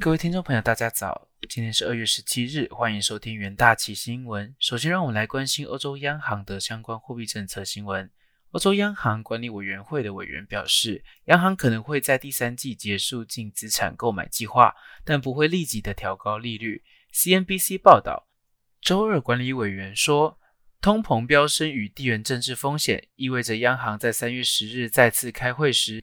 各位听众朋友，大家早！今天是二月十七日，欢迎收听元大旗新闻。首先，让我们来关心欧洲央行的相关货币政策新闻。欧洲央行管理委员会的委员表示，央行可能会在第三季结束净资产购买计划，但不会立即的调高利率。CNBC 报道，周二管理委员说，通膨飙升与地缘政治风险意味着央行在三月十日再次开会时，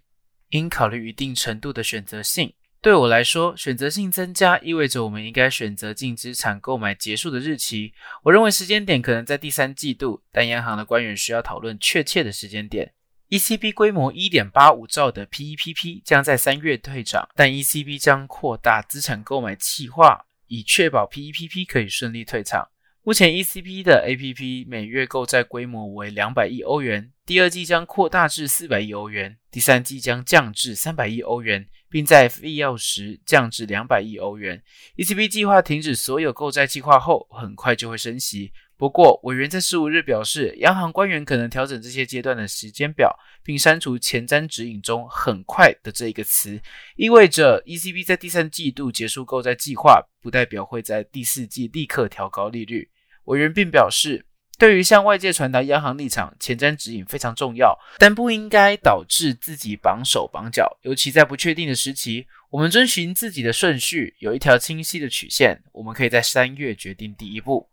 应考虑一定程度的选择性。对我来说，选择性增加意味着我们应该选择净资产购买结束的日期。我认为时间点可能在第三季度，但央行的官员需要讨论确切的时间点。ECB 规模1.85兆的 PEPP 将在三月退场，但 ECB 将扩大资产购买计划，以确保 PEPP 可以顺利退场。目前 ECB 的 APP 每月购债规模为两百亿欧元，第二季将扩大至四百亿欧元，第三季将降至三百亿欧元，并在必要时降至两百亿欧元。ECB 计划停止所有购债计划后，很快就会升息。不过，委员在十五日表示，央行官员可能调整这些阶段的时间表，并删除前瞻指引中“很快”的这一个词，意味着 ECB 在第三季度结束购债计划，不代表会在第四季立刻调高利率。委员并表示，对于向外界传达央行立场，前瞻指引非常重要，但不应该导致自己绑手绑脚。尤其在不确定的时期，我们遵循自己的顺序，有一条清晰的曲线。我们可以在三月决定第一步。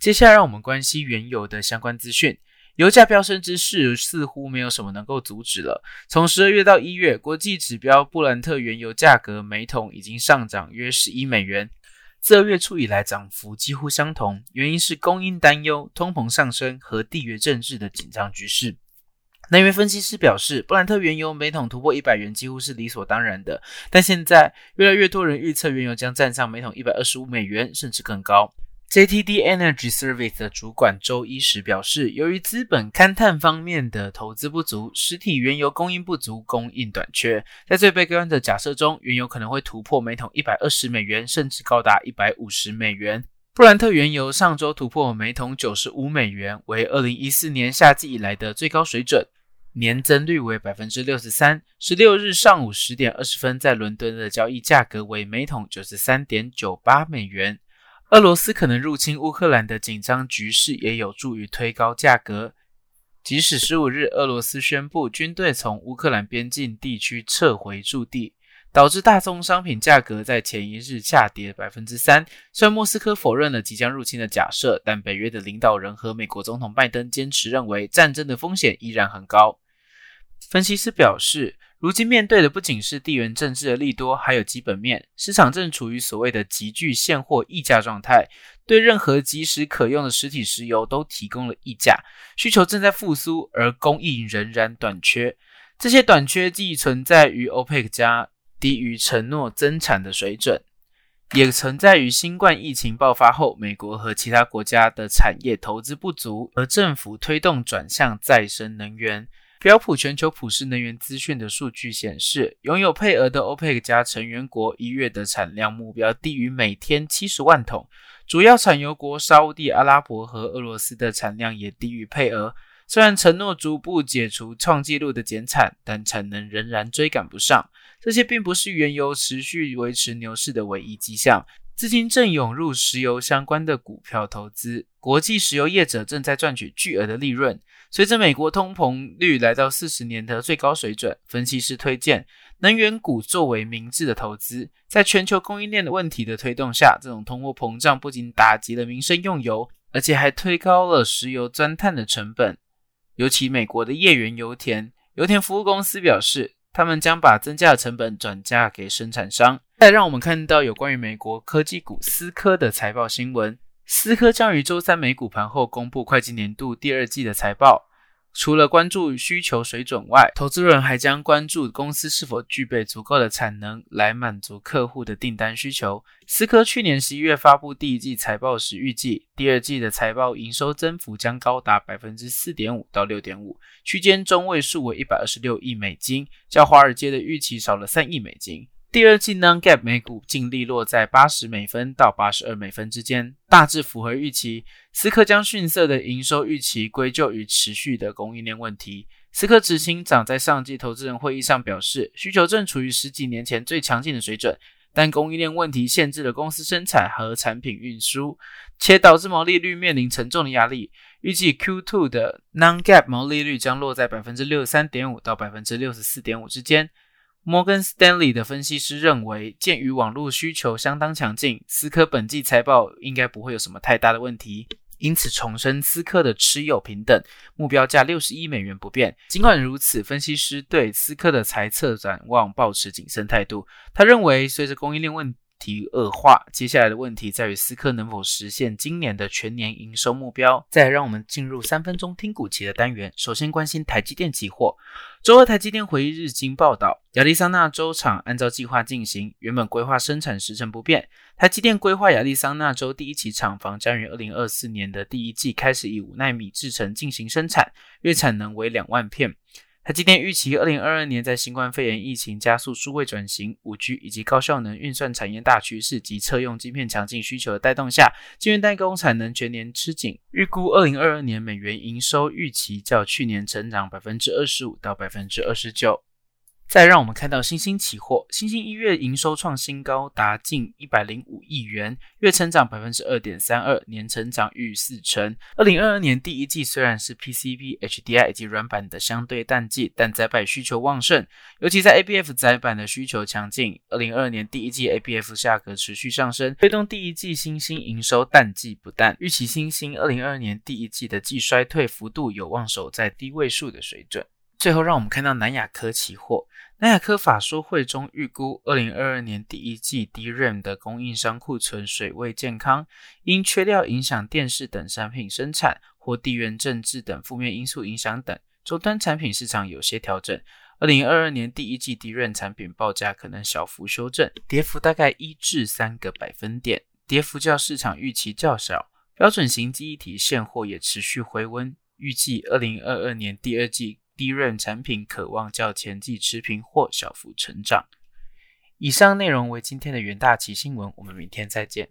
接下来，让我们关心原油的相关资讯。油价飙升之势似乎没有什么能够阻止了。从十二月到一月，国际指标布兰特原油价格每桶已经上涨约十一美元。自二月初以来，涨幅几乎相同，原因是供应担忧、通膨上升和地缘政治的紧张局势。能源分析师表示，布兰特原油每桶突破一百元几乎是理所当然的，但现在越来越多人预测原油将站上每桶一百二十五美元，甚至更高。JTD Energy Service 的主管周一时表示，由于资本勘探方面的投资不足，实体原油供应不足，供应短缺。在最悲观的假设中，原油可能会突破每桶一百二十美元，甚至高达一百五十美元。布兰特原油上周突破每桶九十五美元，为二零一四年夏季以来的最高水准，年增率为百分之六十三。十六日上午十点二十分，在伦敦的交易价格为每桶九十三点九八美元。俄罗斯可能入侵乌克兰的紧张局势也有助于推高价格。即使十五日俄罗斯宣布军队从乌克兰边境地区撤回驻地，导致大宗商品价格在前一日下跌百分之三。虽然莫斯科否认了即将入侵的假设，但北约的领导人和美国总统拜登坚持认为战争的风险依然很高。分析师表示。如今面对的不仅是地缘政治的利多，还有基本面。市场正处于所谓的急剧现货溢价状态，对任何即时可用的实体石油都提供了溢价。需求正在复苏，而供应仍然短缺。这些短缺既存在于 OPEC 加低于承诺增产的水准，也存在于新冠疫情爆发后，美国和其他国家的产业投资不足，而政府推动转向再生能源。标普全球普世能源资讯的数据显示，拥有配额的 OPEC 加成员国一月的产量目标低于每天七十万桶，主要产油国沙地阿拉伯和俄罗斯的产量也低于配额。虽然承诺逐步解除创纪录的减产，但产能仍然追赶不上。这些并不是原油持续维持牛市的唯一迹象。资金正涌入石油相关的股票投资，国际石油业者正在赚取巨额的利润。随着美国通膨率来到四十年的最高水准，分析师推荐能源股作为明智的投资。在全球供应链的问题的推动下，这种通货膨胀不仅打击了民生用油，而且还推高了石油钻探的成本。尤其美国的页岩油田油田服务公司表示，他们将把增加的成本转嫁给生产商。再让我们看到有关于美国科技股思科的财报新闻。思科将于周三美股盘后公布会计年度第二季的财报。除了关注需求水准外，投资人还将关注公司是否具备足够的产能来满足客户的订单需求。思科去年十一月发布第一季财报时，预计第二季的财报营收增幅将高达百分之四点五到六点五，区间中位数为一百二十六亿美金，较华尔街的预期少了三亿美金。第二季 Non-GAAP 每股净利落在八十美分到八十二美分之间，大致符合预期。思科将逊色的营收预期归咎于持续的供应链问题。思科执行长在上季投资人会议上表示，需求正处于十几年前最强劲的水准，但供应链问题限制了公司生产和产品运输，且导致毛利率面临沉重的压力。预计 Q2 的 Non-GAAP 毛利率将落在百分之六十三点五到百分之六十四点五之间。Morgan Stanley 的分析师认为，鉴于网络需求相当强劲，思科本季财报应该不会有什么太大的问题。因此，重申思科的持有平等目标价六十亿美元不变。尽管如此，分析师对思科的财测展望保持谨慎态度。他认为，随着供应链问题恶化，接下来的问题在于思科能否实现今年的全年营收目标。再让我们进入三分钟听股期的单元，首先关心台积电期货。周二台积电回忆日经报道，亚利桑那州厂按照计划进行，原本规划生产时程不变。台积电规划亚利桑那州第一期厂房将于二零二四年的第一季开始以五纳米制程进行生产，月产能为两万片。他今天预期，二零二二年在新冠肺炎疫情加速数位转型、五 G 以及高效能运算产业大趋势及车用晶片强劲需求的带动下，晶圆代工产能全年吃紧。预估二零二二年美元营收预期较去年成长百分之二十五到百分之二十九。再让我们看到新兴期货，新兴一月营收创新高，达近一百零五亿元，月成长百分之二点三二，年成长逾四成。二零二二年第一季虽然是 PCB、HDI 以及软板的相对淡季，但载板需求旺盛，尤其在 ABF 载板的需求强劲。二零二二年第一季 ABF 价格持续上升，推动第一季新兴营收淡季不淡。预期新兴二零二二年第一季的季衰退幅度有望守在低位数的水准。最后，让我们看到南亚科期货。南亚科法说会中预估，二零二二年第一季 DRAM 的供应商库存水位健康，因缺料影响电视等产品生产，或地缘政治等负面因素影响等，终端产品市场有些调整。二零二二年第一季 DRAM 产品报价可能小幅修正，跌幅大概一至三个百分点，跌幅较市场预期较小。标准型记忆体现货也持续回温，预计二零二二年第二季。低润产品渴望较前季持平或小幅成长。以上内容为今天的元大旗新闻，我们明天再见。